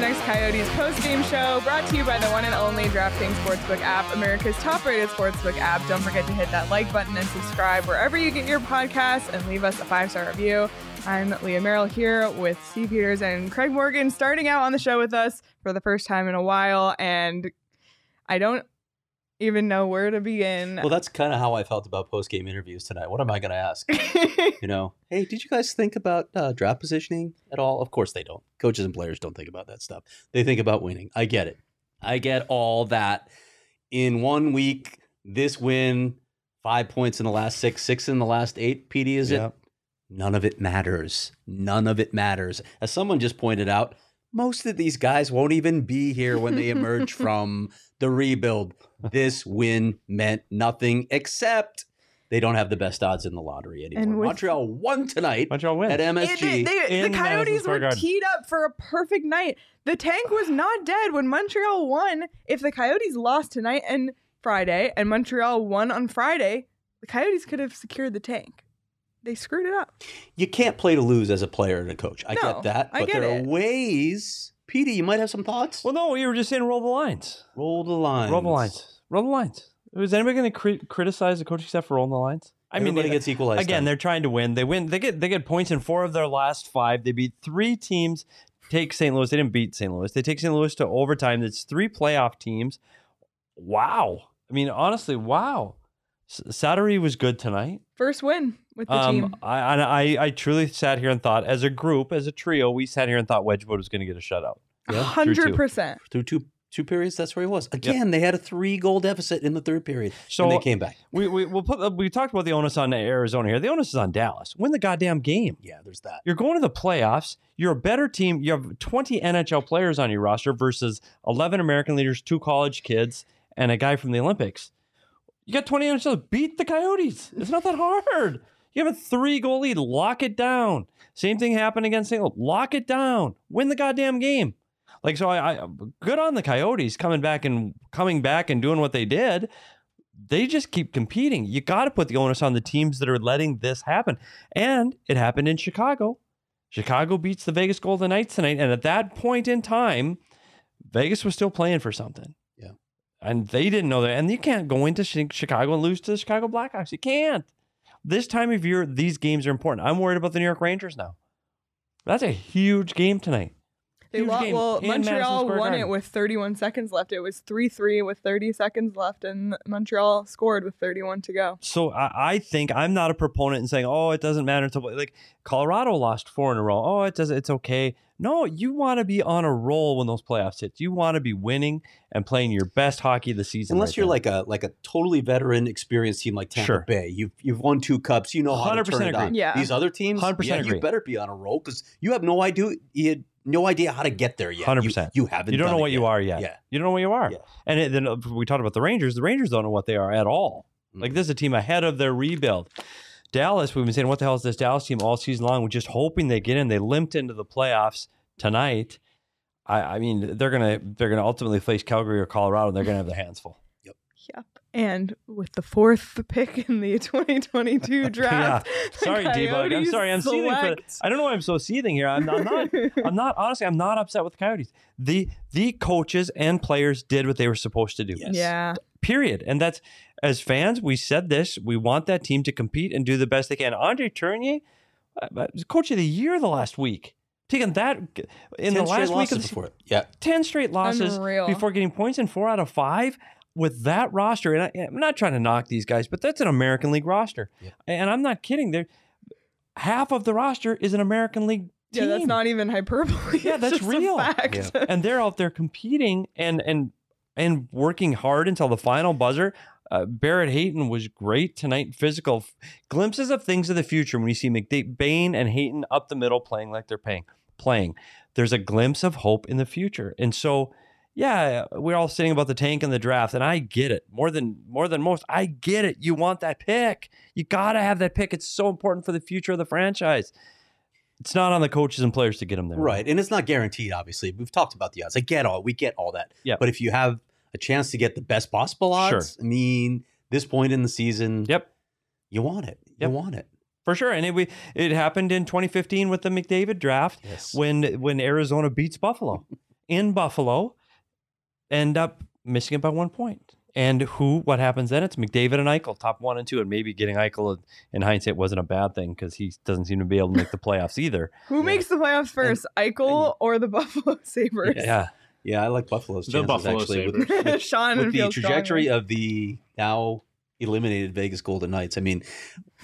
PHNX Coyotes post-game show, brought to you by the one and only DraftKings Sportsbook app, America's top-rated sportsbook app. Don't forget to hit that like button and subscribe wherever you get your podcasts, and leave us a five-star review. I'm Leah Merrill here with Steve Peters and Craig Morgan, starting out on the show with us for the first time in a while, and I don't even know where to begin. Well, that's kind of how I felt about post game interviews tonight. What am I going to ask? you know, hey, did you guys think about uh, draft positioning at all? Of course they don't. Coaches and players don't think about that stuff. They think about winning. I get it. I get all that. In one week, this win, five points in the last six, six in the last eight. PD, is Yeah. it? None of it matters. None of it matters. As someone just pointed out, most of these guys won't even be here when they emerge from the rebuild. This win meant nothing except they don't have the best odds in the lottery anymore. And with- Montreal won tonight Montreal wins. at It- MSG. they- they- uh, the Coyotes were Garden. teed up for a perfect night. The tank was not dead when Montreal won. If the Coyotes lost tonight and Friday, and Montreal won on Friday, the Coyotes could have secured the tank. They screwed it up. you can't play to lose as a player and a coach. I No, get that. I But get there it. are ways. Petey, you might have some thoughts. Well, no, you were just saying roll the lines. Roll the lines. Roll the lines. Roll the lines. Is anybody going to cri- criticize the coaching staff for rolling the lines? I Everybody mean, gets equalized. again, time. they're trying to win. They win. They get they get points in four of their last five. They beat three teams. Take St. Louis. They didn't beat St. Louis. They take St. Louis to overtime. It's three playoff teams. Wow. I mean, honestly, wow. S- Sattery was good tonight. First win with the Um, team. I, I I truly sat here and thought, as a group, as a trio, we sat here and thought Wedgewood was going to get a shutout. yeah. Hundred percent. through two two periods. That's where he was. Again, they had a three goal deficit in the third period, So- and they came back. We we we'll put we talked about the onus on Arizona here. The onus is on Dallas. Win the goddamn game. Yeah, there's that. You're going to the playoffs. You're a better team. You have 20 NHL players on your roster versus 11 American leaders, two college kids, and a guy from the Olympics. You got 20 NHL. Beat the Coyotes. It's not that hard. You have a three goal lead. Lock it down. Same thing happened against St. Lock it down. Win the goddamn game. Like so, I, I good on the Coyotes coming back and coming back and doing what they did. They just keep competing. You got to put the onus on the teams that are letting this happen. And it happened in Chicago. Chicago beats the Vegas Golden Knights tonight. And at that point in time, Vegas was still playing for something. And they didn't know that. And you can't go into Chicago and lose to the Chicago Blackhawks. You can't. This time of year, these games are important. I'm worried about the New York Rangers now. That's a huge game tonight. They Huge lo- game well, Montreal won Garden. it with 31 seconds left. It was 3 3 with 30 seconds left, and Montreal scored with 31 to go. So I, I think I'm not a proponent in saying, oh, it doesn't matter To, like Colorado lost four in a row. Oh, it does. It's okay. No, you want to be on a roll when those playoffs hit. You want to be winning and playing your best hockey of the season. Unless right you're now. like a like a totally veteran, experienced team like Tampa Sure. Bay, you've you've won two cups, you know how to 100% turn it on. Yeah. These other teams, 100% yeah, agree. you better be on a roll because you have no idea you had no idea how to get there yet. You- 100%. You, haven't. you don't done know it what you are yet. Yeah. You don't know what you are. Yeah. And it, then uh, we talked about the Rangers. The Rangers don't know what they are at all. Mm. Like this is a team ahead of their rebuild. Dallas, we've been saying, what the hell is this Dallas team all season long? We're just hoping they get in. They limped into the playoffs tonight. I, I mean, they're gonna they're gonna ultimately face Calgary or Colorado, and they're gonna have their hands full. Yep. Yep. And with the fourth pick in the 2022 draft, the Sorry, Debug. I'm sorry. I'm seething. For, I don't know why I'm so seething here. I'm, I'm not. I'm not. Honestly, I'm not upset with the Coyotes. The the coaches and players did what they were supposed to do. Yes. Yeah. Period. And that's as fans, we said this. We want that team to compete and do the best they can. André Tourigny, uh, uh, coach of the year the last week, taking that in the 10 straight last week losses of the, before. Yeah. 10 straight losses Unreal. before getting points in four out of five with that roster. And I, I'm not trying to knock these guys, but that's an American League roster. Yeah. And I'm not kidding. They're, half of the roster is an American League team. Yeah, that's not even hyperbole. Yeah, It's that's just a real. fact. and they're out there competing and and and working hard until the final buzzer. Uh, Barrett Hayton was great tonight. Physical glimpses of things of the future when you see McBain and Hayton up the middle playing like they're paying, playing. There's a glimpse of hope in the future. And so, yeah, we're all sitting about the tank and the draft, and I get it more than more than most. I get it. You want that pick. You got to have that pick. It's so important for the future of the franchise. It's not on the coaches and players to get them there. Right. And it's not guaranteed, obviously. We've talked about the odds. I get all we get all that. Yeah. But if you have a chance to get the best possible odds, I mean, this point in the season, Yep. you want it. You Yep. want it. For sure. And it, we, it happened in 2015 with the McDavid draft. Yes. when when Arizona beats Buffalo in Buffalo, end up missing it by one point. And who? What happens then? It's McDavid and Eichel, top one and two, and maybe getting Eichel in hindsight wasn't a bad thing because he doesn't seem to be able to make the playoffs either. Who Yeah. makes the playoffs first, Eichel or the Buffalo Sabres? Yeah, Yeah, I like Buffalo's The chances Buffalo actually with, Sabres. with, Sean with the trajectory strongly. of the now eliminated Vegas Golden Knights. I mean,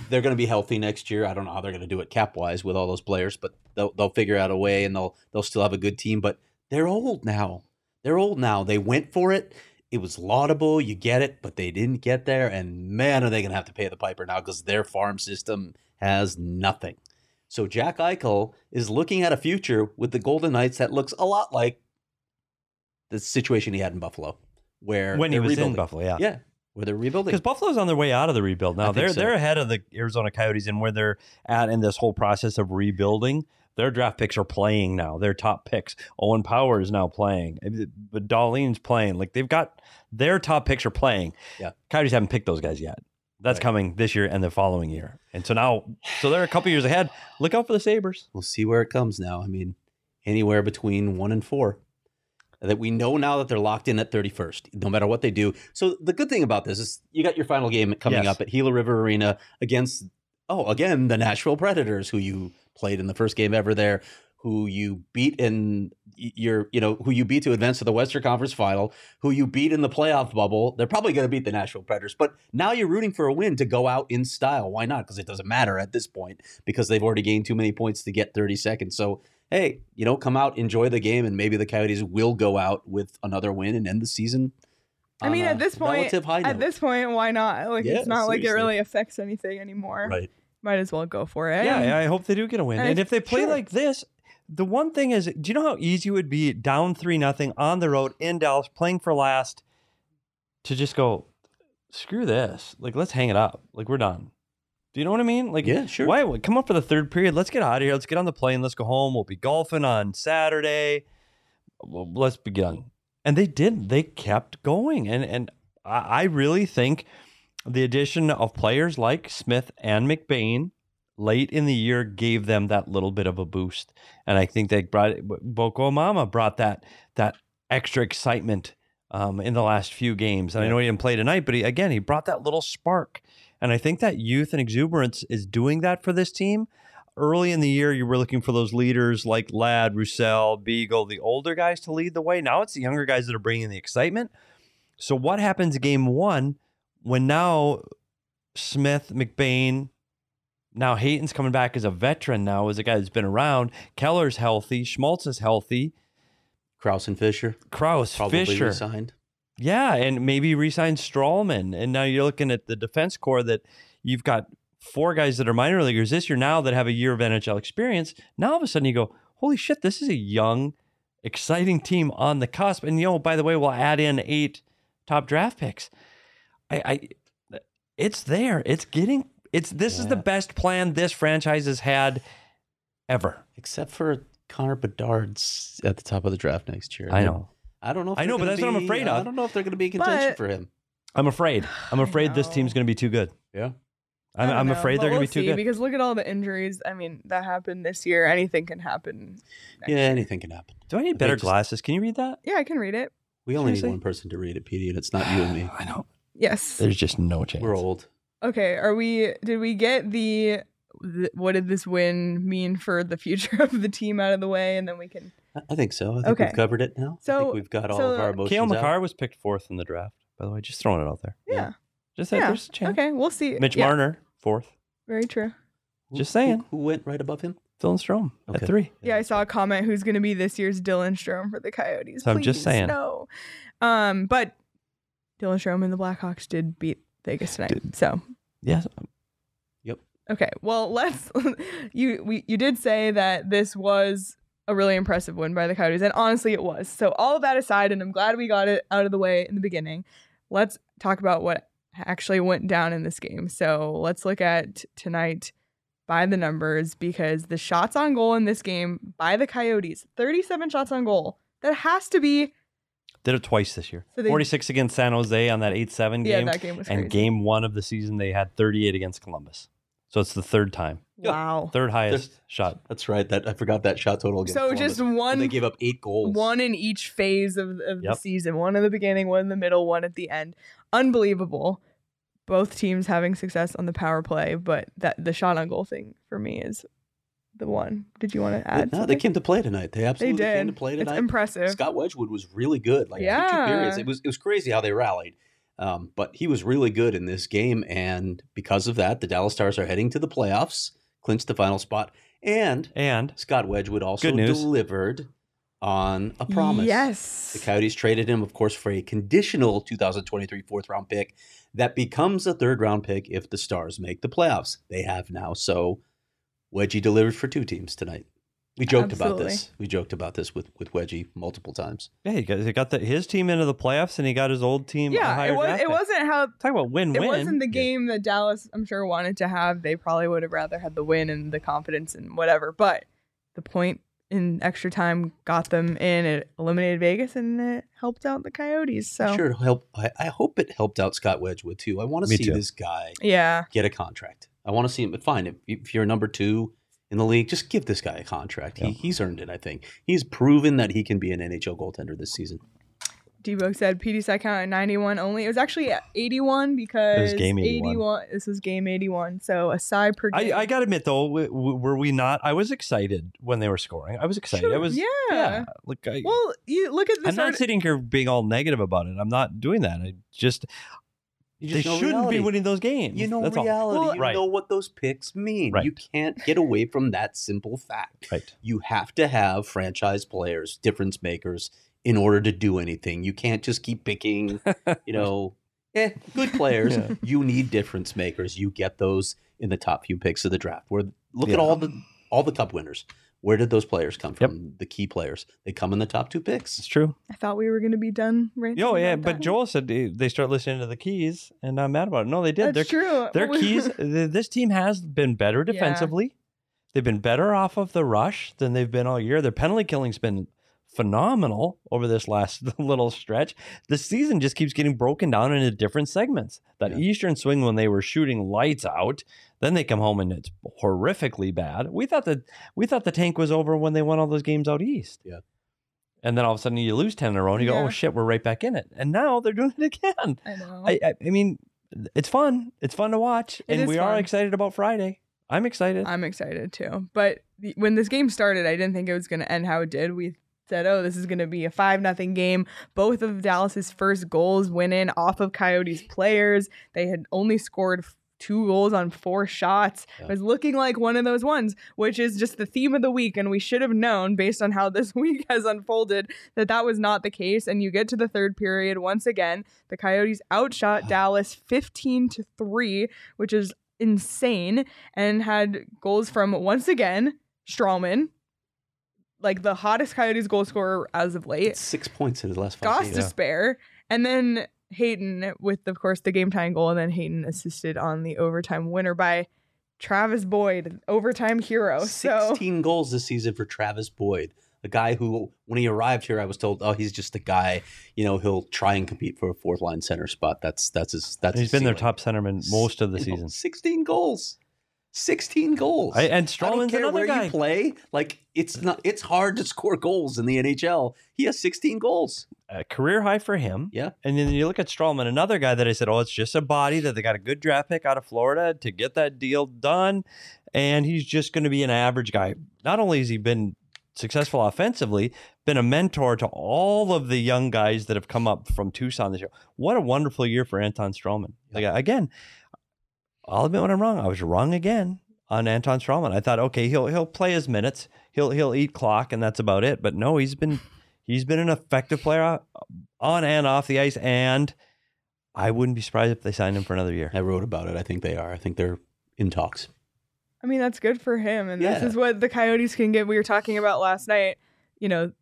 they're going to be healthy next year. I don't know how they're going to do it cap wise with all those players, but they'll they'll figure out a way and they'll they'll still have a good team. But they're old now. They're old now. They went for it. It was laudable. You get it, but they didn't get there. And man, are they going to have to pay the piper now because their farm system has nothing. So Jack Eichel is looking at a future with the Golden Knights that looks a lot like the situation he had in Buffalo, where when he they're was in rebuilding. Buffalo, yeah. Yeah, where they're rebuilding. Because Buffalo's on their way out of the rebuild now. They're so. they're ahead of the Arizona Coyotes and where they're at in this whole process of rebuilding. Their draft picks are playing now. Their top picks. Owen Power is now playing. Eh, but Dahlin's playing. Like they've got their top picks are playing. Yeah. Coyotes haven't picked those guys yet. That's Right. coming this year and the following year. And so now, so they're a couple years ahead. Look out for the Sabres. We'll see where it comes now. I mean, anywhere between one and four. That we know now that they're locked in at 31st, no matter what they do. So the good thing about this is you got your final game coming Yes. up at Gila River Arena against, oh, again, the Nashville Predators, who you played in the first game ever there, who you beat in your, you know, who you beat to advance to the Western Conference Final, who you beat in the playoff bubble. They're probably going to beat the Nashville Predators, but now you're rooting for a win to go out in style. Why not? Because it doesn't matter at this point because they've already gained too many points to get 30 seconds. So hey, you know, come out, enjoy the game, and maybe the Coyotes will go out with another win and end the season. I mean, at this point, high at note. this point, why not? Like, Yeah, it's not like it really affects anything anymore. right? Might as well go for it. Yeah, And- I hope they do get a win. and And if they play sure. like this, the one thing is, do you know how easy it would be down three nothing on the road in Dallas, playing for last, to just go, screw this, like let's hang it up, like we're done. Do you know what I mean? Like, Yeah, sure. Why come up for the third period? Let's get out of here. Let's get on the plane. Let's go home. We'll be golfing on Saturday. Well, let's begin. And they did. They kept going, and and I, I really think the addition of players like Smith and McBain late in the year gave them that little bit of a boost. And I think they brought Boko Imama brought that that extra excitement um, in the last few games. And I know he didn't play tonight, but he, again, he brought that little spark. And I think that youth and exuberance is doing that for this team. Early in the year, you were looking for those leaders like Ladd, Roussel, Beagle, the older guys to lead the way. Now it's the younger guys that are bringing the excitement. So what happens game one when now Smith, McBain, now Hayton's coming back as a veteran now, as a guy that's been around. Keller's healthy. Schmaltz is healthy. Crouse and Fischer Crouse, probably Fischer. resigned. Yeah, and maybe resign Stralman. And now you're looking at the defense core that you've got four guys that are minor leaguers this year now that have a year of NHL experience. Now all of a sudden you go, holy shit, this is a young, exciting team on the cusp. And you know, by the way, we'll add in eight top draft picks. I, I it's there. It's getting it's this is the best plan this franchise has had ever. Except for Connor Bedard's at the top of the draft next year. I know. I don't know. If I know, but gonna that's what I'm afraid of. I don't know if they're going to be in contention But- for him. I'm afraid. I'm afraid this team's going to be too good. Yeah. I I'm, I'm afraid but they're going we'll to be too good. Because look at all the injuries. I mean, that happened this year. Anything can happen. next Yeah, year. anything can happen. Do I need They better just- glasses? Can you read that? Yeah, I can read it. We only Seriously? need one person to read it, Petey, and it's not you and me. I know. Yes. There's just no chance. We're old. Okay. Are we? Did we get the? the what did this win mean for the future of the team out of the way, and then we can. I- I think so. I think Okay. we've covered it now. I So- think we've got all so- of our emotions Kale out. McCarr was picked fourth in the draft, by the way. Just throwing it out there. Yeah. Just that Yeah. there's a chance. Okay. We'll see. Mitch yeah, Marner, fourth. Very true. Just saying. Who, went right above him? Dylan Strome Okay. at three. Yeah, I saw a comment who's going to be this year's Dylan Strome for the Coyotes. So I'm just saying. No. Um, but Dylan Strome and the Blackhawks did beat Vegas tonight. So Yes. Yep. Okay, well, let's. you we you did say that this was a really impressive win by the Coyotes, and honestly, it was. So all of that aside, and I'm glad we got it out of the way in the beginning. Let's talk about what actually went down in this game. So let's look at tonight by the numbers because the shots on goal in this game by the Coyotes, 37 shots on goal. That has to be Did it twice this year. So they- 46 against San Jose on that 8 7 yeah. game. That game was and crazy. game one of the season, they had 38 against Columbus. So it's the third time, wow. third highest There's- shot. That's right. That I forgot that shot total. Against So Columbus. just And one they gave up eight goals. One in each phase of, of the Yep. season. One in the beginning, one in the middle, one at the end. Unbelievable. Both teams having success on the power play, but that the shot on goal thing for me is the one. Did you want to add? no, they something? came to play tonight. They They absolutely came to did. play It's tonight. impressive. Scott Wedgewood was really good. Like yeah. two periods. It was it was crazy how they rallied. Um, but he was really good in this game, and because of that, the Dallas Stars are heading to the playoffs, clinched the final spot, and And Scott Wedgewood also delivered on a promise. Yes. The Coyotes traded him, of course, for a conditional 2023 fourth round pick that becomes a third round pick if the Stars make the playoffs. They have now. So Wedgie delivered for two teams tonight. We joked about this. We joked about this with, with Wedgie multiple times. yeah, he got, he got the, his team into the playoffs and he got his old team. a yeah, higher it was, it wasn't how. Talk about win win. It wasn't the game that Dallas, I'm sure, wanted to have. They probably would have rather had the win and the confidence and whatever. But the point in extra time got them in. It eliminated Vegas and it helped out the Coyotes. So Sure, it'll help. I, I hope it helped out Scott Wedgewood too. I want to see too. this guy yeah, get a contract. I want to see him. But fine, if, if you're number two in the league, just give this guy a contract. Yeah. He, he's earned it. I think he's proven that he can be an NHL goaltender this season. Debo said PD side count at 91 only. It was actually 81 because game 81. This was game 81. So a side per I, game. I got to admit though, w- w- were we not? I was excited when they were scoring. I was excited. I was yeah. Look, I, Well, you look at the I'm start. not sitting here being all negative about it. I'm not doing that. I just You they just know shouldn't reality. be winning those games. You know That's reality. Well- you Right. know what those picks mean. Right. You can't get away from that simple fact. Right. You have to have franchise players, difference makers, in order to do anything. You can't just keep picking, you know, eh, good players. Yeah. You need difference makers. You get those in the top few picks of the draft. Where look at all the all the cup winners. Where did those players come Yep. from? The key players. They come in the top two picks. It's true. I thought we were going to be done right Oh yeah, but that. Joel said they they start listening to the keys, and I'm mad about it. No, they did. That's Their, true. their keys. This team has been better defensively. Yeah. defensively. They've been better off of the rush than they've been all year. Their penalty killing's been phenomenal over this last little stretch. The season just keeps getting broken down into different segments. That Yeah. Eastern swing when they were shooting lights out, then they come home and it's horrifically bad. We thought that we thought the tank was over when they won all those games out east. Yeah. And then all of a sudden you lose ten in a row and you go, oh shit, we're right back in it. And now they're doing it again. I know. I, I, I mean, it's fun. It's fun to watch, It and is we are excited about Friday. I'm excited. I'm excited too. But the, when this game started, I didn't think it was going to end how it did. We said, "Oh, this is going to be a five nothing game." Both of Dallas's first goals went in off of Coyotes players. They had only scored f- two goals on four shots. Yeah. It was looking like one of those ones, which is just the theme of the week, and we should have known based on how this week has unfolded that that was not the case. And you get to the third period once again, the Coyotes outshot Dallas 15 to three, which is insane and had goals from once again Stralman, like the hottest Coyotes goal scorer as of late, It's six points in his last five Goss games. to spare, and then Hayton with of course the game tying goal, and then Hayton assisted on the overtime winner by Travis Boyd, overtime hero. So 16 goals this season for Travis Boyd, a guy who, when he arrived here, I was told, oh, he's just a guy. You know, he'll try and compete for a fourth line center spot. That's that's his. That's He's his been their top centerman most of the season. 16 goals. 16 goals. I, and I don't Stralman's care another where guy. you play. Like it's not. It's hard to score goals in the NHL. He has 16 goals. A career high for him. Yeah. And then you look at Stralman, another guy that I said, oh, it's just a body that they got a good draft pick out of Florida to get that deal done. And he's just going to be an average guy. Not only has he been successful offensively, been a mentor to all of the young guys that have come up from Tucson this year. What a wonderful year for Anton Stralman. Like, again, I'll admit when I'm wrong. I was wrong again on Anton Stralman. I thought, okay, he'll he'll play his minutes, he'll he'll eat clock, and that's about it. But no, he's been He's been an effective player on and off the ice, and I wouldn't be surprised if they signed him for another year. I wrote about it. I think they are. I think they're in talks. I mean, that's good for him. And this is what the Coyotes can get. We were talking about last night, you know, M-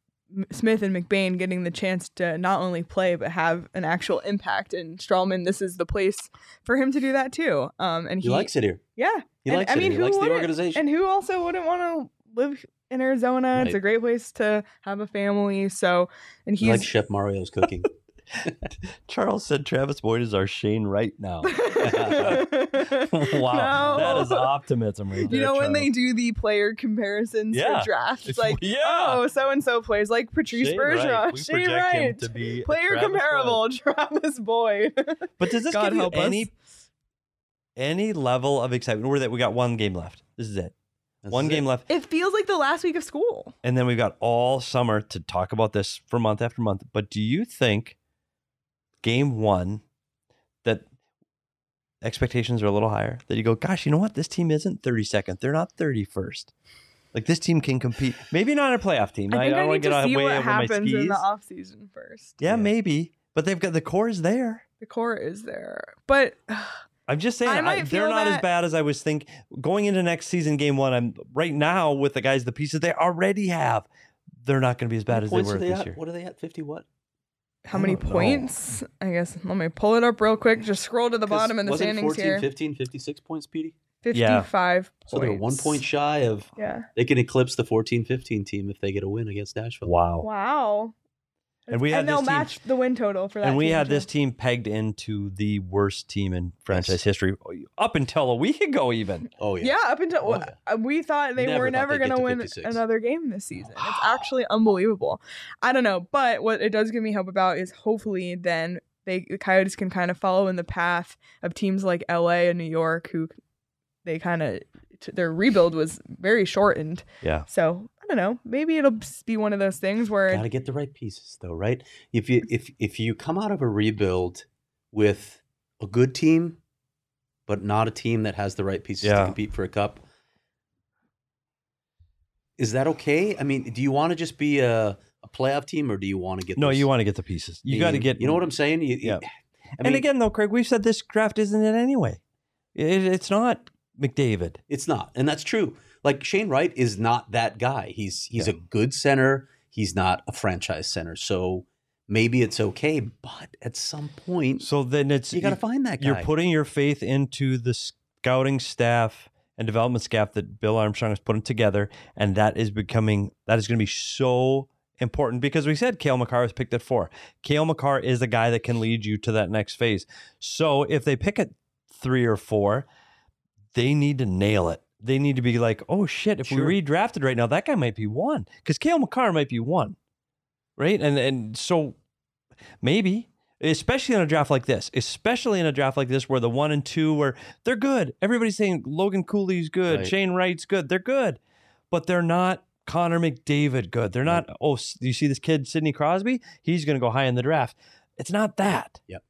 Smith and McBain getting the chance to not only play, but have an actual impact. And Stralman, this is the place for him to do that too. Um, and He, he, likes it here. yeah. He And, likes I it. mean, here. who he likes the organization. And who also wouldn't want to live in Arizona? It's a great place to have a family. So, and he he's likes Chef Mario's cooking. Charles said Travis Boyd is our Shane Wright now. wow, No. that is optimism right there. You know when they do the player comparisons Yeah. for drafts, It's- like yeah. oh, so and so plays like Patrice Shane Bergeron, Wright. We Shane project him Wright, to be player Travis comparable, Travis Boyd. But does this God give you help us. any any level of excitement? We're that we got one game left. This is it. This one is game it. left. it feels like the last week of school. And then we've got all summer to talk about this for month after month. But do you think game one that expectations are a little higher? That you go, gosh, you know what? This team isn't 32nd. They're not 31st. Like this team can compete. Maybe not a playoff team. I think I, don't want need to get to see way what over my happens skis. in the off season first. yeah, Yeah. maybe. But they've got the core is there. The core is there, but I'm just saying I I they're feel not as bad as I was think going into next season game one. I'm right now with the guys the pieces they already have. They're not going to be as bad What as they were are they this at? year. What are they at? Fifty what? How many don't know. points? I guess let me pull it up real quick. Just scroll to the bottom in the wasn't standings 14, here. 15, 56 points, Petey. Yeah. Fifty-five So they're one point shy of. Yeah. They can eclipse the 14-15 team if they get a win against Nashville. Wow. Wow. And we had and they'll this team- match the win total for that. And we team, had too. this team pegged into the worst team in franchise Yes. history up until a week ago, even. Oh Yeah, yeah. up until Oh, uh, we thought they Never were thought never going to to win 56. another game this season. It's actually unbelievable. I don't know, but what it does give me hope about is hopefully then they the Coyotes can kind of follow in the path of teams like LA and New York who they kind of their rebuild was very shortened. Yeah. So, I don't know, maybe it'll be one of those things where Got to get the right pieces though, right? If you if if you come out of a rebuild with a good team, but not a team that has the right pieces Yeah. to compete for a cup, is that okay? I mean, do you want to just be a, a playoff team, or do you want to get? No, those- you want to get the pieces. You got to get. You know what I'm saying? You, Yeah. I and again, though, Craig, we've said this draft isn't it anyway. It, it's not McDavid. It's not, and that's true. Like Shane Wright is not that guy. He's he's Yeah. a good center. He's not a franchise center. So maybe it's okay, but at some point So then it's you got to find that guy. You're putting your faith into the scouting staff and development staff that Bill Armstrong is putting together, and that is becoming that is going to be so important because we said Cale Makar was picked at four. Cale Makar is the guy that can lead you to that next phase. So if they pick at three or four, they need to nail it. They need to be like, oh shit, if Sure. we redrafted right now, that guy might be one because Cale Makar might be one, right? And and so maybe especially in a draft like this, especially in a draft like this where the one and two where they're good. Everybody's saying Logan Cooley's good, Right. Shane Wright's good. They're good, but they're not Connor McDavid good. They're not. Oh, do you see this kid Sidney Crosby? He's going to go high in the draft. It's not that. Yep.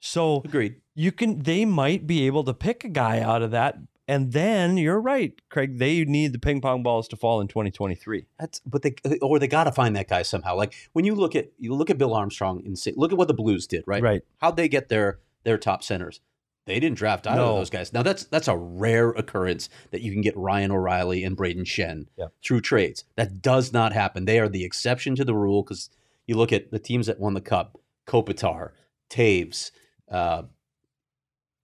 So Agreed. you can. They might be able to pick a guy out of that, and then you're right, Craig. They need the ping pong balls to fall in 2023. That's but they or they got to find that guy somehow. Like when you look at you look at Bill Armstrong and say, look at what the Blues did, right? Right. How'd they get their their top centers? They didn't draft either No. of those guys. Now that's that's a rare occurrence that you can get Ryan O'Reilly and Brayden Schenn Yeah. through trades. That does not happen. They are the exception to the rule because you look at the teams that won the cup: Kopitar, Toews, uh,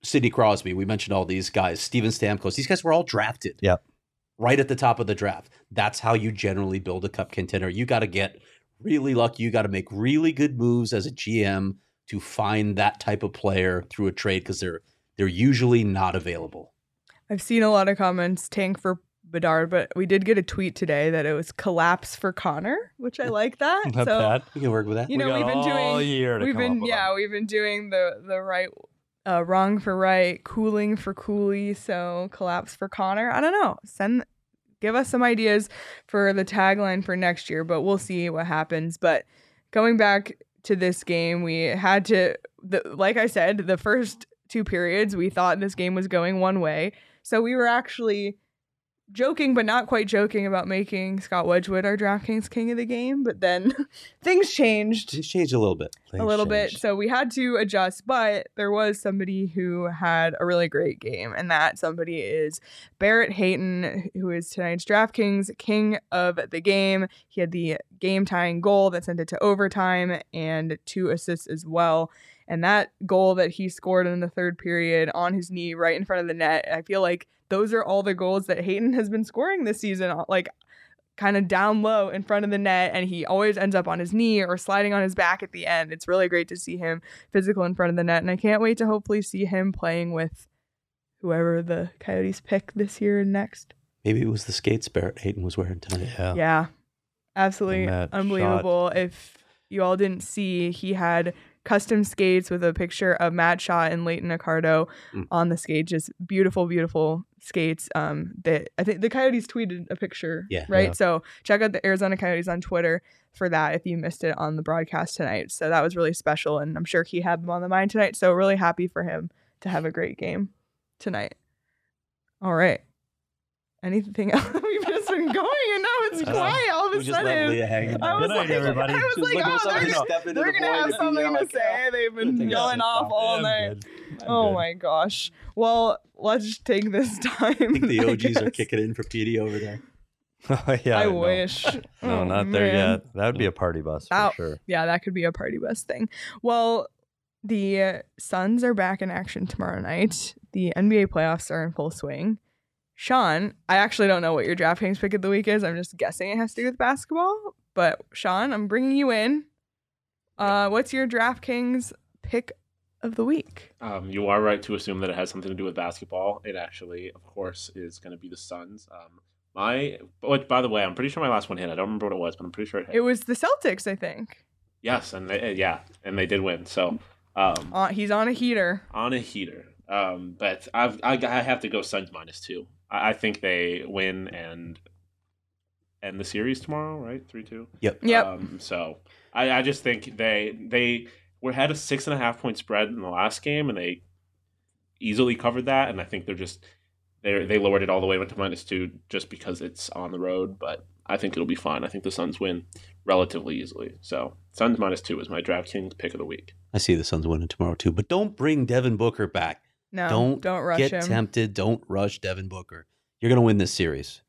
Sidney Crosby. We mentioned all these guys. Steven Stamkos. These guys were all drafted. Yep. Right at the top of the draft. That's how you generally build a cup contender. You got to get really lucky. You got to make really good moves as a GM to find that type of player through a trade because they're they're usually not available. I've seen a lot of comments tank for Bedard, but we did get a tweet today that it was collapse for Connor, which I like that. Not so bad. We can work with that. You know, We got we've been all doing- year to we've come been with yeah, them. we've been doing the the right uh wrong for right, cooling for Cooley, so collapse for Connor. I don't know. Send give us some ideas for the tagline for next year, but we'll see what happens. But going back to this game, we had to the like I said, the first two periods we thought this game was going one way. So we were actually joking but not quite joking about making Scott Wedgewood our DraftKings king of the game, but then things changed It's changed a little bit. a little bit. So we had to adjust, but there was somebody who had a really great game, and that somebody is Barrett Hayton, who is tonight's DraftKings king of the game. He had the game tying goal that sent it to overtime and two assists as well. And that goal that he scored in the third period on his knee right in front of the net, I feel like those are all the goals that Hayton has been scoring this season. Uh, like kind of down low in front of the net and he always ends up on his knee or sliding on his back at the end. It's really great to see him physical in front of the net and I can't wait to hopefully see him playing with whoever the Coyotes pick this year and next. Maybe it was the skates Barrett Hayton was wearing tonight. Yeah. Yeah. Absolutely And that unbelievable. If you all didn't see, he had custom skates with a picture of Matt Shaw and Leighton Accardo Mm. on the skate. Just beautiful, beautiful skates. Um, that I think the Coyotes tweeted a picture. Yeah. Right. Yeah. So check out the Arizona Coyotes on Twitter for that if you missed it on the broadcast tonight. So that was really special, and I'm sure he had them on the mind tonight. So really happy for him to have a great game tonight. All right. Anything else? We've just been going, and it's Uh, quiet all of a We just let sudden. Leah hang. I was Good night, like, everybody. I was She like, oh, they're, to step into they're the gonna have something to say. They've been think yelling that's off all night. I'm Oh good. my gosh. Well, let's take this time. I think the I OGs are kicking in for PD over there. oh, yeah, I no. wish. No, Oh, not there man. yet. That would be a party bus for Ow. sure. Yeah, that could be a party bus thing. Well, the uh, Suns are back in action tomorrow night. The NBA playoffs are in full swing. Sean, I actually don't know what your DraftKings pick of the week is. I'm just guessing it has to do with basketball. But Sean, I'm bringing you in. Uh, what's your DraftKings pick of the week? Um, you are right to assume that it has something to do with basketball. It actually, of course, is going to be the Suns. Um, my, but by the way, I'm pretty sure my last one hit. I don't remember what it was, but I'm pretty sure it hit. It was the Celtics, I think. yes, and they, yeah, and they did win. So, um, Uh, he's on a heater. on a heater. Um, but I've, I, I have to go Suns minus two. I, I think they win and end the series tomorrow, right? Three two. Yep. Yep. Um, so I, I just think they they were had a six and a half point spread in the last game, and they easily covered that. And I think they're just they they lowered it all the way went to minus two just because it's on the road. But I think it'll be fine. I think the Suns win relatively easily. So Suns minus two is my DraftKings pick of the week. I see the Suns winning tomorrow too, but don't bring Devin Booker back. No, don't don't rush get him. tempted. Don't rush Devin Booker. You're gonna win this series.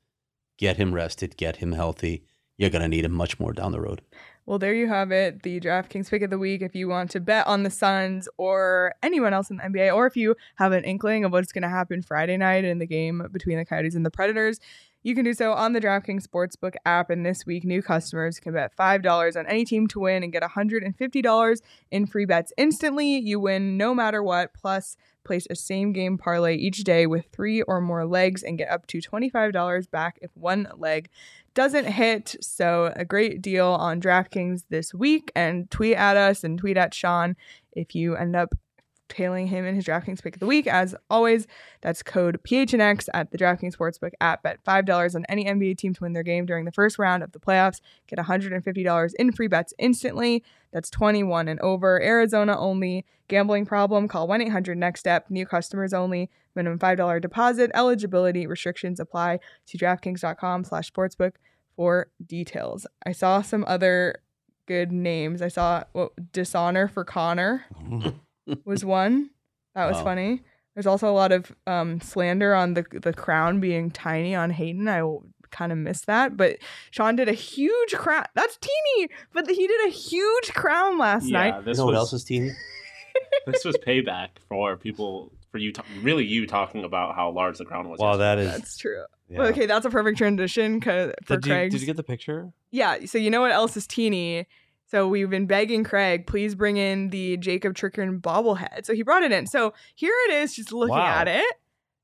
Get him rested. Get him healthy. You're gonna need him much more down the road. Well, there you have it. The DraftKings pick of the week. If you want to bet on the Suns or anyone else in the NBA, or if you have an inkling of what's going to happen Friday night in the game between the Coyotes and the Predators, you can do so on the DraftKings Sportsbook app. And this week, new customers can bet $5 on any team to win and get $150 in free bets instantly. You win no matter what. Plus, place a same game parlay each day with three or more legs and get up to $25 back if one leg doesn't hit. So, a great deal on DraftKings this week. And tweet at us and tweet at Sean if you end up tailing him in his DraftKings pick of the week. As always, that's code PHNX at the DraftKings Sportsbook app. Bet $5 on any NBA team to win their game during the first round of the playoffs. Get $150 in free bets instantly. That's 21 and over. Arizona only. Gambling problem? Call 1 800 NEXT STEP. New customers only. Minimum $5 deposit. Eligibility restrictions apply. See DraftKings.com slash sportsbook for details. I saw some other good names. I saw Dishonor for Connor was one. That was Wow. funny. There's also a lot of um, slander on the the crown being tiny on Hayton. I kind of missed that, but Sean did a huge crown. That's teeny, but he did a huge crown last night. You this know what was else is teeny? this was payback for people for you ta- really you talking about how large the crown was. Wow, yesterday. that is. That's true. yeah. Okay, that's a perfect transition 'cause- for Did you, Craig. did you get the picture? Yeah, so you know what else is teeny? So we've been begging Craig, please bring in the Jakob Chychrun bobblehead. So he brought it in. So here it is, just looking Wow. at it.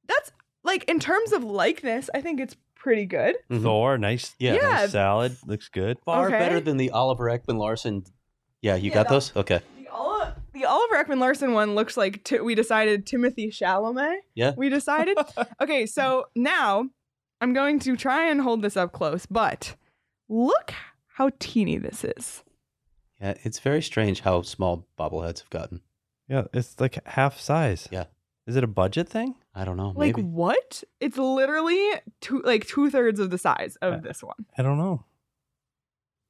That's like in terms of likeness, I think it's pretty good. Mhm. Thor, nice. Yeah. Yeah. nice salad. Looks good. Far Okay. better than the Oliver Ekman-Larsson. Yeah, you Yeah, got those? Okay. The, Oli- the Oliver Ekman-Larsson one looks like t- we decided Timothy Chalamet. Yeah. We decided. okay, so now I'm going to try and hold this up close, but look how teeny this is. Yeah, it's very strange how small bobbleheads have gotten. Yeah, it's like half size. Yeah. Is it a budget thing? I don't know. Like Maybe. what? It's literally two like two thirds of the size of Uh, this one. I don't know.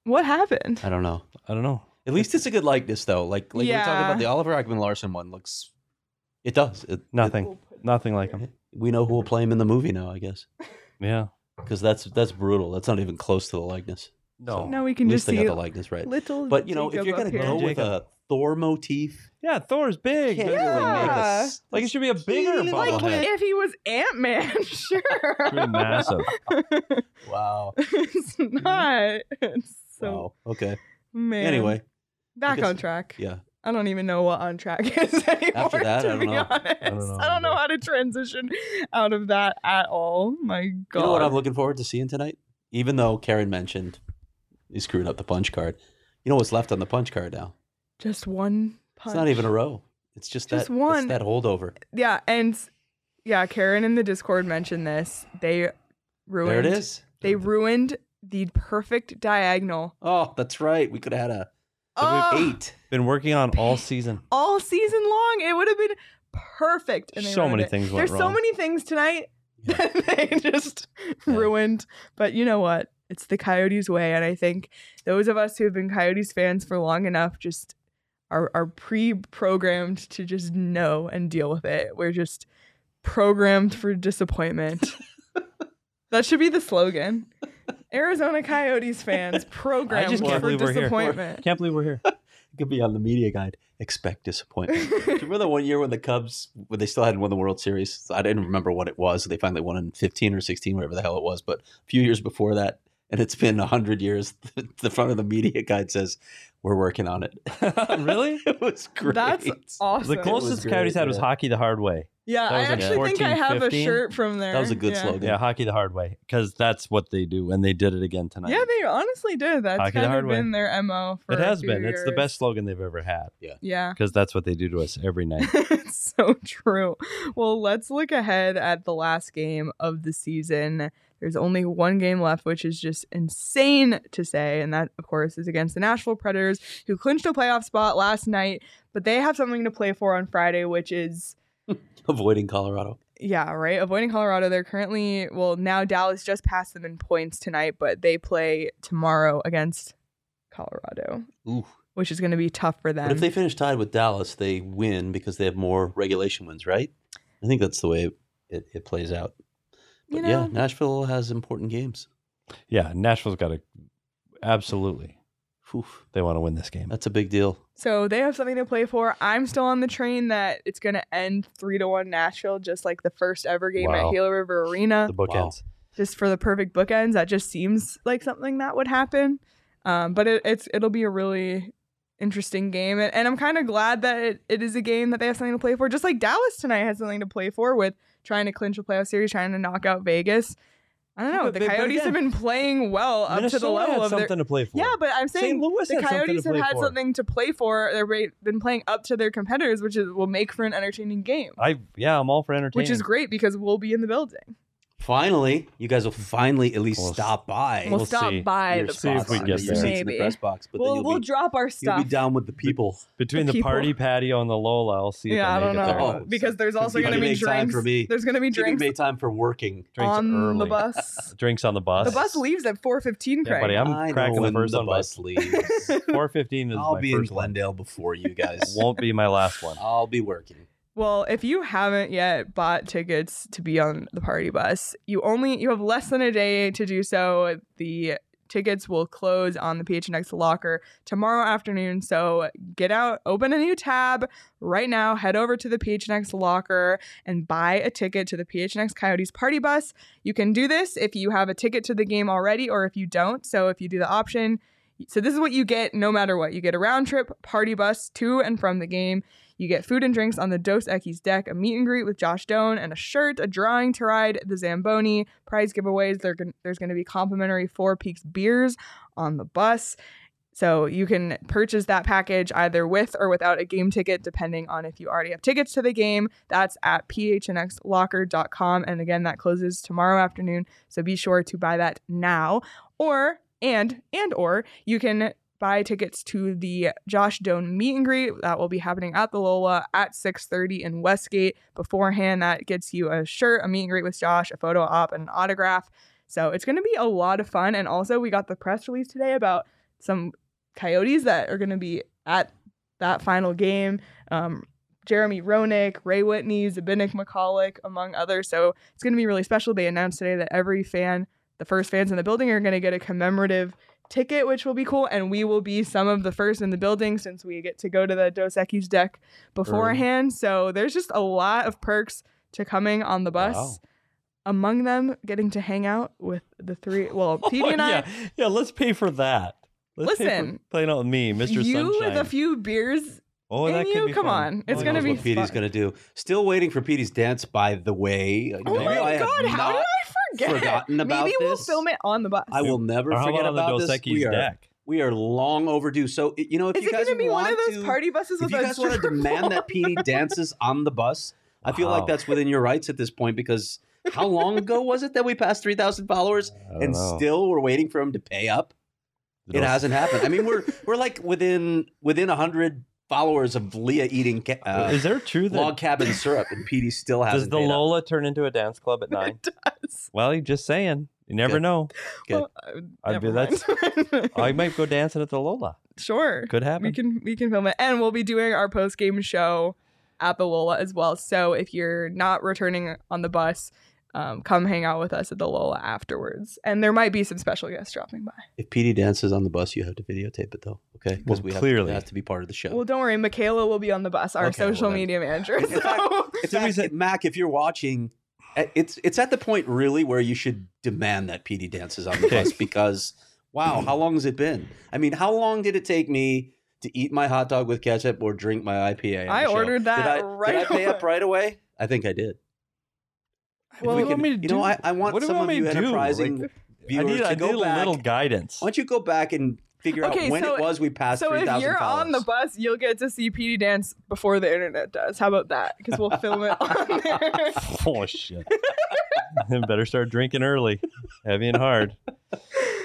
What happened? I don't know. I don't know. At least it's a good likeness, though. Like like we we're talking about the Oliver Ekman-Larsson one. Looks. It does. It, Nothing. Nothing like him. we know who will play him in the movie now. I guess Yeah. because that's that's brutal. That's not even close to the likeness. No. Now we At can least just they see got the likeness right. little. But you know, if you're gonna here. go with a Thor motif, Yeah, Thor's big. can't Big. really make Yeah. Like it should be a bigger Like, like bobblehead. if he was Ant Man, sure. Pretty massive. Wow. it's not. It's so wow. Okay. man. Anyway, back guess- on track. yeah. I don't even know what on track is anymore. After that, to I don't be know. honest, I don't know I don't know how to transition out of that at all. My God. You know what I'm looking forward to seeing tonight? Even though Karen mentioned he screwed up the punch card. You know what's left on the punch card now? Just one punch. It's not even a row. It's just, Just that one. It's that holdover. Yeah, and yeah, Karen in the Discord mentioned this. They ruined. There it is. They ruined the perfect diagonal Oh, that's right. We could have had a Oh, eight. Been working on all season. all season long. It would have been perfect. And So many it. things went There's so wrong. many things tonight Yeah. that they just Yeah. ruined. But you know what? It's the Coyotes way, and I think those of us who have been Coyotes fans for long enough just are are pre-programmed to just know and deal with it. We're just programmed for disappointment. that should be the slogan. Arizona Coyotes fans programmed just can't for believe we're here. disappointment. Can't believe we're here. It could be on the media guide. Expect disappointment. Do you remember the one year when the Cubs, when they still hadn't won the World Series? I didn't remember what it was. They finally won in 15 or 16, whatever the hell it was. But a few years before that, and it's been 100 years, the front of the media guide says, We're working on it. Really? it was great. That's awesome. The closest great, Coyotes had was hockey the hard way. Yeah, I was like actually think I 14, have a shirt from there. That was a good yeah. slogan. Yeah, hockey the hard way because that's what they do, and they did it again tonight. Yeah, they honestly did. That's Hockey the kind hard of way. been their mo. For it a has few been. It's the best slogan they've ever had Yeah, Yeah, because that's what they do to us every night. it's so true. Well, let's look ahead at the last game of the season. There's only one game left, which is just insane to say, and that, of course, is against the Nashville Predators, who clinched a playoff spot last night. But they have something to play for on Friday, which is Avoiding Colorado. Yeah, right. Avoiding Colorado. They're currently, well, now Dallas just passed them in points tonight, but they play tomorrow against Colorado, Ooh. which is going to be tough for them. But if they finish tied with Dallas, they win because they have more regulation wins, right? I think that's the way it, it plays out. You But yeah. Nashville has important games. yeah, Nashville's got to absolutely. Oof, They want to win this game. that's a big deal. so they have something to play for. I'm still on the train that it's going to end three to one Nashville, just like the first ever game Wow. at Gila River Arena. The bookends. just for the perfect bookends. That just seems like something that would happen. Um, but it, it's it'll be a really interesting game, and, and I'm kind of glad that it, it is a game that they have something to play for. Just like Dallas tonight has something to play for with trying to clinch a playoff series, trying to knock out Vegas. I don't know. But- the but- but Coyotes again, have been playing well up Minnesota to the level of their. something to play for. Yeah, but I'm saying Louis the had something to Coyotes have had for. something to play for. They've been playing up to their competitors, which is will make for an entertaining game, I yeah, I'm all for entertaining. which is great because we'll be in the building. Finally, you guys will hmm. finally at least We'll stop by. We'll, We'll stop see. by your the See if spots we and get your there. seats in the Maybe. press box, but then We'll, you'll we'll be, drop our you'll stuff. be down with the people. between the the, people. party patio and the Lola. I'll see if Yeah, I I, don't make know it there. Oh, because there's also you going to be make time drinks. for me. There's going to be You can drinks make time for working. Drinks on early. the bus. Drinks on the bus. the bus leaves at 4:15. Yeah, Craig. buddy, I'm I cracking the when first the one by bus leaves. Four fifteen is I'll my be in first one. Glendale before you guys. Won't be my last one. I'll be working. Well, if you haven't yet bought tickets to be on the party bus, you only you have less than a day to do so. The tickets will close on the PHNX locker tomorrow afternoon. So get out, open a new tab right now, head over to the PHNX locker and buy a ticket to the PHNX Coyotes party bus. You can do this if you have a ticket to the game already or if you don't. So if you do the option, so this is what you get no matter what. You get a round trip party bus to and from the game. You get food and drinks on the Dos Equis deck, a meet and greet with Josh Doan, and a shirt, a drawing to ride the Zamboni, prize giveaways. There, there's going to be complimentary Four Peaks beers on the bus. So you can purchase that package either with or without a game ticket, depending on if you already have tickets to the game. That's at phnxlocker.com. And again, that closes tomorrow afternoon. So be sure to buy that now. Or and and or you can buy tickets to the Josh Doan meet and greet that will be happening at the Lola at 6:30 in Westgate. Beforehand, that gets you a shirt, a meet and greet with Josh, a photo op, and an autograph. So it's going to be a lot of fun. And also, we got the press release today about some Coyotes that are going to be at that final game. Um, Jeremy Roenick, Ray Whitney, Zbynek Michalek, among others. So it's going to be really special. They announced today that every fan, the first fans in the building, are going to get a commemorative ticket, which will be cool. And we will be some of the first in the building since we get to go to the Dos Equis deck beforehand. So there's just a lot of perks to coming on the bus. Wow. Among them, getting to hang out with the three. Well, Petey Oh, and I. yeah, yeah. Let's pay for that. Let's pay for Listen, playing out with me, Mr. You Sunshine. with a few beers. oh, that could you, be come fun. on. It's Oh, gonna be what Petey's to do. Still waiting for Petey's dance, by the way. Oh No, my I god, how did forget? forgotten about Maybe we'll this. film it on the bus. I will never Or how forget about on the about Dos this. Equis We are, deck? we are long overdue. So, you know, if Is you it guys gonna be want one of those to, party buses if with you a guys want to stripper demand that Petey dances on the bus, I feel Wow. like that's within your rights at this point because how long ago was it that we passed 3,000 followers I don't and know. still we're waiting for him to pay up? It Dos- hasn't happened. I mean, we're we're like within within 100 followers of Leah eating ca- uh, Is there true that log cabin syrup and Petey still hasn't the paid up. Lola turn into a dance club at nine? does. well, you're just saying. You never Good. know. Good. Well, I'd be- never mind. I might go dancing at the Lola. sure. Could happen. We can we can film it, and we'll be doing our post game show at the Lola as well. So if you're not returning on the bus, um, come hang out with us at the Lola afterwards, and there might be some special guests dropping by. If PD dances on the bus, you have to videotape it though, okay? Because Well, we have clearly. to, it to be part of the show. Well, don't worry, Michaela will be on the bus, our Okay, social then. media manager. In So. fact, in So we fact, Mac, if you're watching, eh, it's it's at the point really where you should demand that PD dances on the bus because wow, how long has it been? I mean, how long did it take me to eat my hot dog with ketchup or drink my IPA? I the show? ordered that Did I, right Did I pay up right away? I think I did. If Well, we what do you want me to you know, do? I, I want What some of you do? enterprising Like, I viewers need, to I go need a back. little guidance. Why don't you go back and figure Okay, out when so- it was we passed So three if you're on the bus, you'll get to see Petey dance before the internet does. How about that? Because we'll film it on there. oh shit! Better start drinking early, heavy and hard. Oh,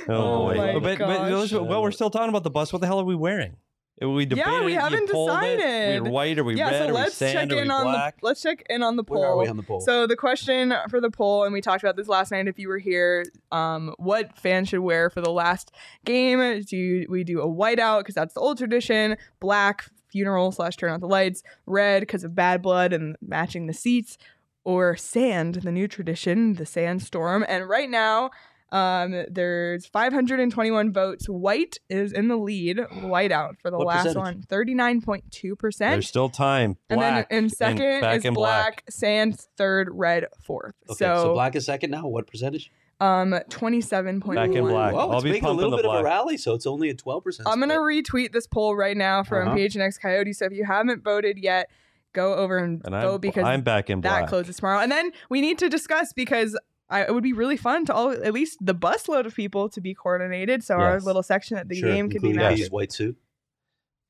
Oh boy! my but, but, gosh. listen, well, we're still talking about the bus. What the hell are we wearing? We debated. Yeah, we it, haven't polled it. decided. We're white. Are we yeah, red? so are we let's check sand? Are we in on the let's check in on the poll. Where are we on the poll? So the question for the poll, and we talked about this last night. If you were here, um, what fans should wear for the last game? Do you, we do a whiteout because that's the old tradition? Black funeral slash turn out the lights. Red because of bad blood and matching the seats. Or sand, the new tradition, the sandstorm. And right now, um, there's 521 votes. White is in the lead. Whiteout for the What last percentage? one, 39.2 percent. There's still time. And then in second back is in black, sand third, red fourth. okay, so, so, black is second now. What percentage? um twenty seven point Back in black. Well, I'll it's be making a little the bit of a rally, so it's only a twelve percent. I'm gonna retweet this poll right now from Uh-huh. Page Next Coyote. So if you haven't voted yet, go over and, And vote I'm, because I'm back in black. that closes tomorrow. And then we need to discuss because I, it would be really fun to all at least the busload of people to be coordinated. So our little section at the sure, game could be nice. matched. Petey's white suit.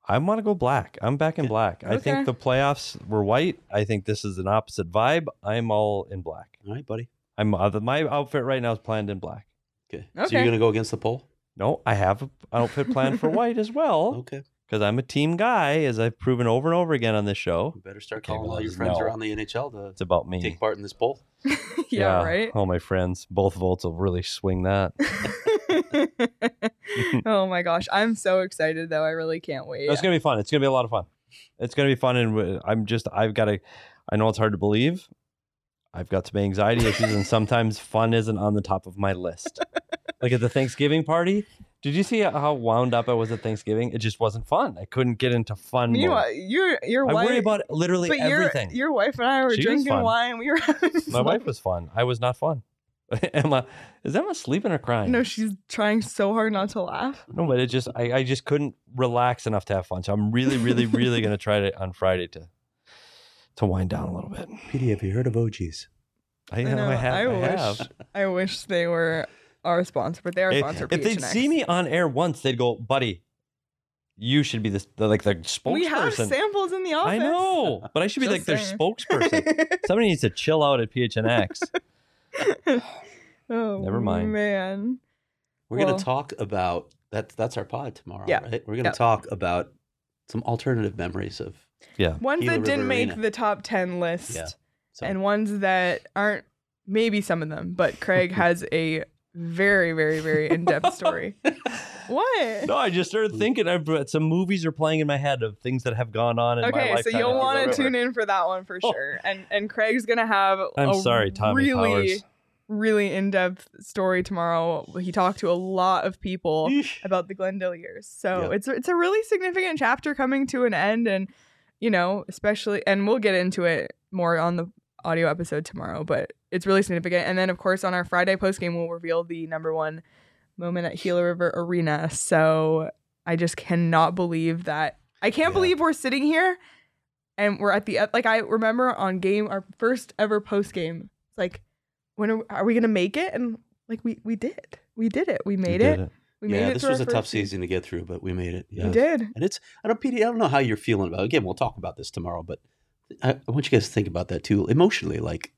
I want to go black. I'm back in Okay. black. I think the playoffs were white. I think this is an opposite vibe. I'm all in black. All right, buddy. I'm uh, the- my outfit right now is planned in black. Okay. So you're gonna go against the poll? No, I have an outfit planned for white as well Okay. Because I'm a team guy, as I've proven over and over again on this show. You better start Okay, calling well, all your friends no. around the NHL to It's about me. take part in this poll. yeah, right. All my friends, both votes will really swing that. oh my gosh, I'm so excited though. I really can't wait. It's gonna be fun. It's gonna be a lot of fun. It's gonna be fun, and I'm just I've got to. I know it's hard to believe. I've got some anxiety issues, and sometimes fun isn't on the top of my list. like at the Thanksgiving party, did you see how wound up I was at Thanksgiving? It just wasn't fun. I couldn't get into fun. mode. Meanwhile, uh, your your I wife. worry about literally but your everything. your wife and I were She drinking wine. We were having My fun. wife was fun. I was not fun. Emma, is Emma sleeping or crying? No, she's trying so hard not to laugh. No, but it just I, I just couldn't relax enough to have fun. So I'm really, really, really gonna try to on Friday to to wind down a little bit. PD, have you heard of OGs? I know I, have. I, wish. have. I wish they were our sponsor, but they are If, sponsor. if they'd see me on air once, they'd go, "Buddy, you should be this the, like the spokesperson." we have samples in the office. I know, but I should be Just like their spokesperson. Somebody needs to chill out at PHNX. oh, Never mind. man. We're Well- gonna talk about That's that's our pod tomorrow, Yeah. right? We're going to Yep. talk about some alternative memories of Yeah. Ones Gila that didn't River make the top 10 list Yeah. some and ones that aren't maybe some of them, but Craig has a very, very, very in depth story. what? No, I just started thinking. I've uh, some movies are playing in my head of things that have gone on in my Okay, lifetime. so you'll want to tune in for that one for Oh. sure. And and Craig's gonna have I'm a sorry, Tommy really, Powers. really in depth story tomorrow. He talked to a lot of people Eesh. about the Glendale years. So Yep. it's it's a really significant chapter coming to an end, and you know, especially, and we'll get into it more on the audio episode tomorrow. But it's really significant. And then, of course, on our Friday post game, we'll reveal the number one moment at Gila River Arena. So I just cannot believe that. I can't Yeah. believe we're sitting here and we're at the like. I remember on game our first ever post game. It's like, when are, are we gonna make it? And like we we did, we did it. We made did it. We made yeah, it. this was a tough first season to get through, but we made it. Yeah. We did. And it's I don't PD, I don't know how you're feeling about it. Again, we'll talk about this tomorrow, but I, I want you guys to think about that too. Emotionally, like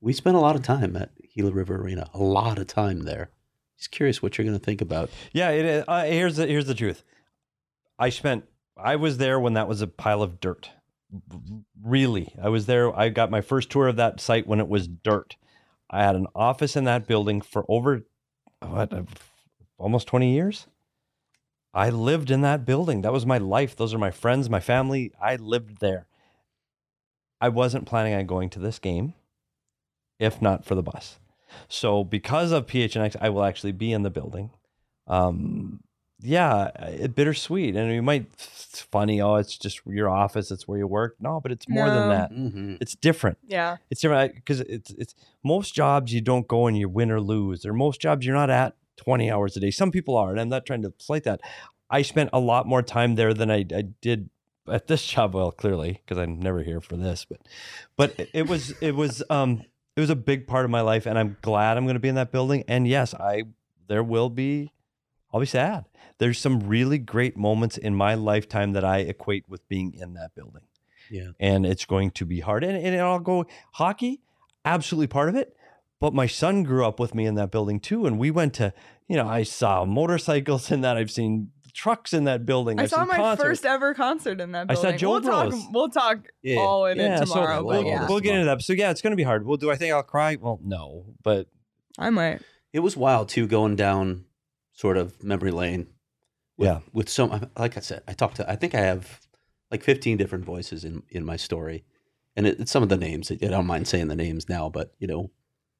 we spent a lot of time at Gila River Arena. A lot of time there. Just curious what you're gonna think about. Yeah, it is. Uh, here's the here's the truth. I spent. I was there when that was a pile of dirt. Really, I was there. I got my first tour of that site when it was dirt. I had an office in that building for over what uh, almost twenty years. I lived in that building. That was my life. Those are my friends, my family. I lived there. I wasn't planning on going to this game if not for the bus. So because of PHNX, I will actually be in the building. Um, yeah, it bittersweet, and you might it's funny. Oh, it's just your office. It's where you work. No, but it's more than that. Mm-hmm. It's different. Yeah. It's different because it's it's most jobs you don't go and you win or lose. Or most jobs you're not at 20 hours a day. Some people are, and I'm not trying to slight that. I spent a lot more time there than I, I did at this job. Well, clearly because I'm never here for this, but but it- was it was um it was a big part of my life, and I'm glad I'm going to be in that building. And yes, I there will be. I'll be sad. There's some really great moments in my lifetime that I equate with being in that building Yeah. and it's going to be hard. And, and I'll go hockey, absolutely part of it. But my son grew up with me in that building too, and we went to, you know, I saw motorcycles in that. I've seen trucks in that building. I I've saw my concerts. first ever concert in that building. I saw building. Joe we'll talk. We'll talk Yeah. all in yeah, it tomorrow. so we'll yeah, we'll get into that. So yeah, it's going to be hard. Well, do I think I'll cry? Well, no, but I might. It was wild too, going down sort of memory lane. With, Yeah. With so, like I said, I talked to. I think I have like 15 different voices in in my story, and it, it's some of the names. I don't mind saying the names now, but you know,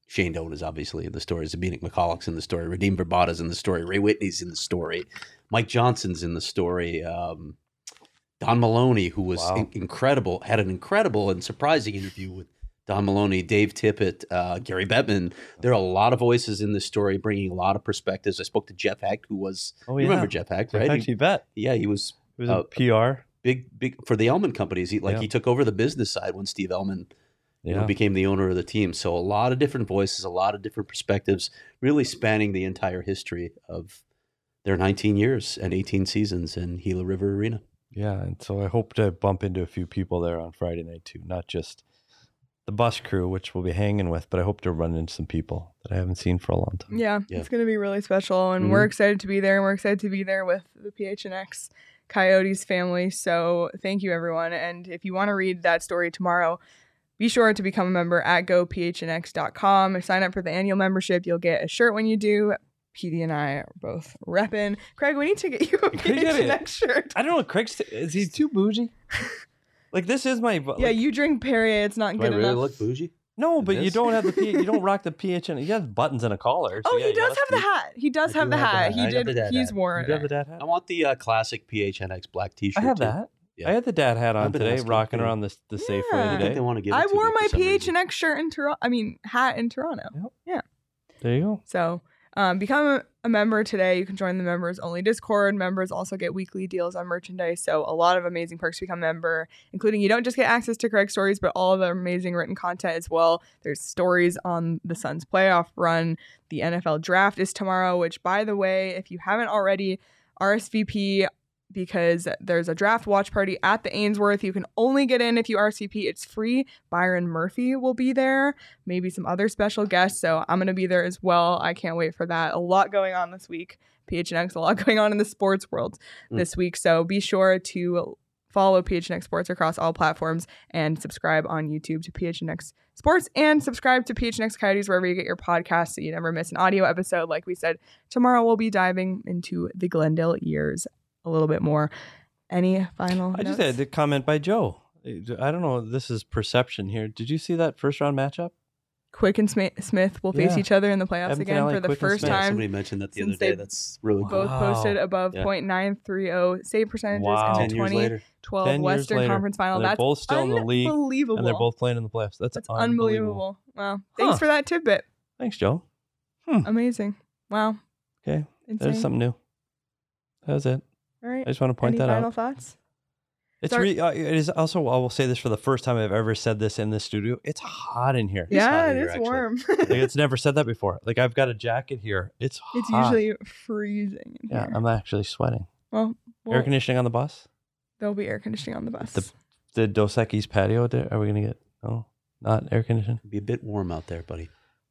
Shane Doan is obviously in the story. Zbynek Michalek's in the story. Radim Vrbata's in the story. Ray Whitney's in the story. Mike Johnson's in the story. Um, Don Maloney, who was Wow. in- incredible, had an incredible and surprising interview with Don Maloney, Dave Tippett, uh, Gary Bettman. There are a lot of voices in this story, bringing a lot of perspectives. I spoke to Jeff Hecht, who was oh you remember Jeff Hecht, right? He- Actually, bet yeah, he was it was Uh, a PR. big, big for the Ellman companies. He like Yeah. he took over the business side when Steve Ellman you know, became the owner of the team. So a lot of different voices, a lot of different perspectives, really spanning the entire history of their 19 years and 18 seasons in Gila River Arena. yeah, and so I hope to bump into a few people there on Friday night too, not just the bus crew, which we'll be hanging with, but I hope to run into some people that I haven't seen for a long time. Yeah, Yeah. it's gonna be really special, and Mhm. we're excited to be there. And we're excited to be there with the PHNX Coyotes family. So thank you, everyone. And if you want to read that story tomorrow, be sure to become a member at gophnx.com. Sign up for the annual membership. You'll get a shirt when you do. PD and I are both repping. Craig, we need to get you a Craig, get it. PHNX shirt. I don't know. Craig's is he too bougie? like this is my like, yeah, you drink Perrier. It's not Do I good really enough. look bougie? no, but you don't have the P, you don't rock the PHN. You have buttons and a collar. so oh, yeah, he does have the hat. He does have do the have the hat. hat. He I did. the He's hat. worn You do have the dad hat. I want the uh, classic PHNX black T-shirt. I have too. that. Yeah. I had the dad hat on today, rocking for- around the the Safeway today. I think today. they want to give. It I to wore my for some reason. PHNX shirt in Toronto. I mean, hat in Toronto. Yeah. There you go. So um, become a, member today. You can join the members only Discord. Members also get weekly deals on merchandise. So a lot of amazing perks to become a member, including you don't just get access to Craig stories, but all of the amazing written content as well. There's stories on the Suns playoff run. The NFL draft is tomorrow, which by the way, if you haven't already, RSVP because there's a draft watch party at the Ainsworth. You can only get in if you RSVP. It's free. Byron Murphy will be there, maybe some other special guests. So I'm going to be there as well. I can't wait for that. A lot going on this week. PHNX, a lot going on in the sports world Mm. this week. So be sure to follow PHNX Sports across all platforms and subscribe on YouTube to PHNX Sports and subscribe to PHNX Coyotes wherever you get your podcasts so you never miss an audio episode. Like we said, tomorrow we'll be diving into the Glendale years a little bit more. Any final? I just had a comment by Joe. I don't know. This is perception here. Did you see that first round matchup? Quick and Smith will face Yeah. each other in the playoffs Evan again Finale, for the Quick first time. somebody mentioned that the other day. That's really cool. Both Wow. posted above Yeah. .930 save percentages Wow. in Ten the years 2012 later. 10 Western later, Conference Final. they're That's both still in the league, unbelievable. And they're both playing in the playoffs. That's, That's unbelievable. unbelievable. Wow. Thanks Huh. for that tidbit. Thanks, Joe. Hmm. Amazing. Wow. Okay, Insane. there's something new. That was it. All right. I just want to point Any that final out. Final thoughts? It's Sorry. re- uh, it is also. I will say this for the first time I've ever said this in this studio. It's hot in here. Yeah, it is it here, is actually. warm. Like it's never said that before. Like I've got a jacket here. It's hot. it's usually freezing in yeah. here. I'm actually sweating. well, well, air conditioning on the bus. there'll be air conditioning on the bus. The- The Dos Equis patio. There, are we gonna get? Oh, not air conditioned. It'd be a bit warm out there, buddy.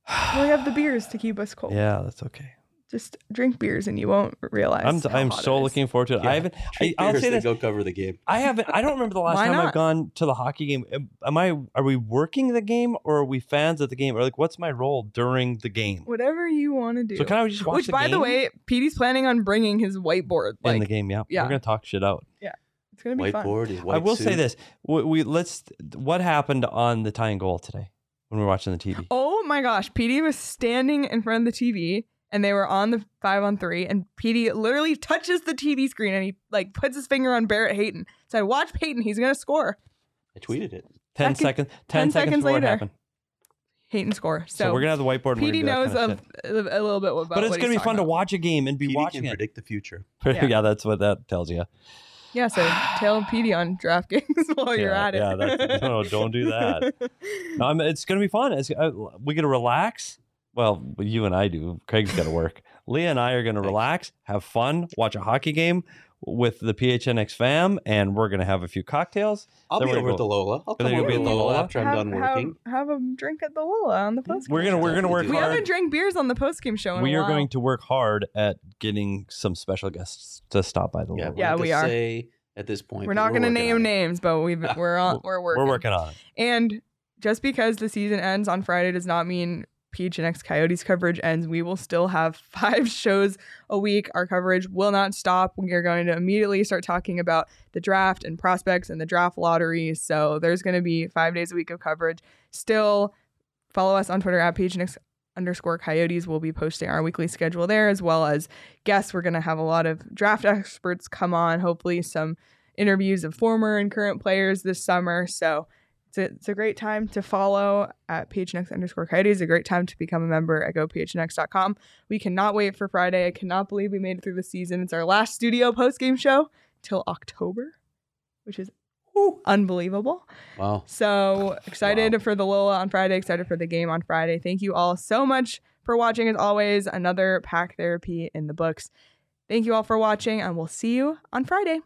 we have the beers to keep us cold. Yeah, that's okay. Just drink beers and you won't realize. I'm how I'm hot so it is. looking forward to it. I haven't. I, Treat I'll beers say this. Go cover the game. I haven't. I don't remember the last time not? I've gone to the hockey game. Am- Am I? Are we working the game or are we fans of the game? Or like, what's my role during the game? Whatever you want to do. So can I just watch Which, the by game the way, Petey's planning on bringing his whiteboard. in the game? Yeah, yeah. we're gonna talk shit out. Yeah. It's gonna be fun. Whiteboard is white I will say this: we, we let's. What happened on the tying goal today when we were watching the TV? Oh my gosh, Petey was standing in front of the TV and they were on the five on three, and Petey literally touches the TV screen and he like puts his finger on Barrett Hayton. Said, "Watch Hayton, he's gonna score." I tweeted it. Ten seconds. 10 Ten, seconds seconds before later. it happened. Hayton score. So, So, we're gonna have the whiteboard. and we're Petey knows a, kind of shit. a little bit about. But it's what gonna be fun talking to watch a game and be Petey watching can it. predict the future. Yeah. Yeah. that's what that tells you. Yeah, so tell Petey on DraftKings while you're Yeah, at it. yeah, no, don't do that. No, I mean, it's gonna be fun. It's, uh, we get to relax. Well, you and I do. Craig's got to work. Leah and I are gonna relax, have fun, watch a hockey game with the PHNX fam, and we're gonna have a few cocktails. I'll Then be over gonna at the Lola. I'll come over be at the the Lola Lola? after I'm have, done working. Have, a drink at the Lola on the post. We're gonna we're gonna work do We that. hard. haven't drank beers on the post game show. In we a are while. going to work hard at getting some special guests to stop by the Yeah, Lola. Yeah, not we are. Say at this point, We're not going to name names, but we've we're on We're- we're working. We're working on it. And just because the season ends on Friday does not mean PHNX Coyotes coverage ends. We will still have five shows a week. Our coverage will not stop. We are going to immediately start talking about the draft and prospects and the draft lottery. So there's going to be five days a week of coverage. Still, follow us on Twitter at PHNX underscore coyotes. We'll be posting our weekly schedule there as well as guests. We're going to have a lot of draft experts come on, hopefully, some interviews of former and current players this summer. So it's a, it's a great time to follow at PHNX underscore coyotes. A great time to become a member at gophnx.com. We cannot wait for Friday. I cannot believe we made it through the season. It's our last studio post game show till October, which is unbelievable. Wow. So excited Wow. for the Lola on Friday, excited for the game on Friday. Thank you all so much for watching. As always, another pack therapy in the books. Thank you all for watching, and we'll see you on Friday.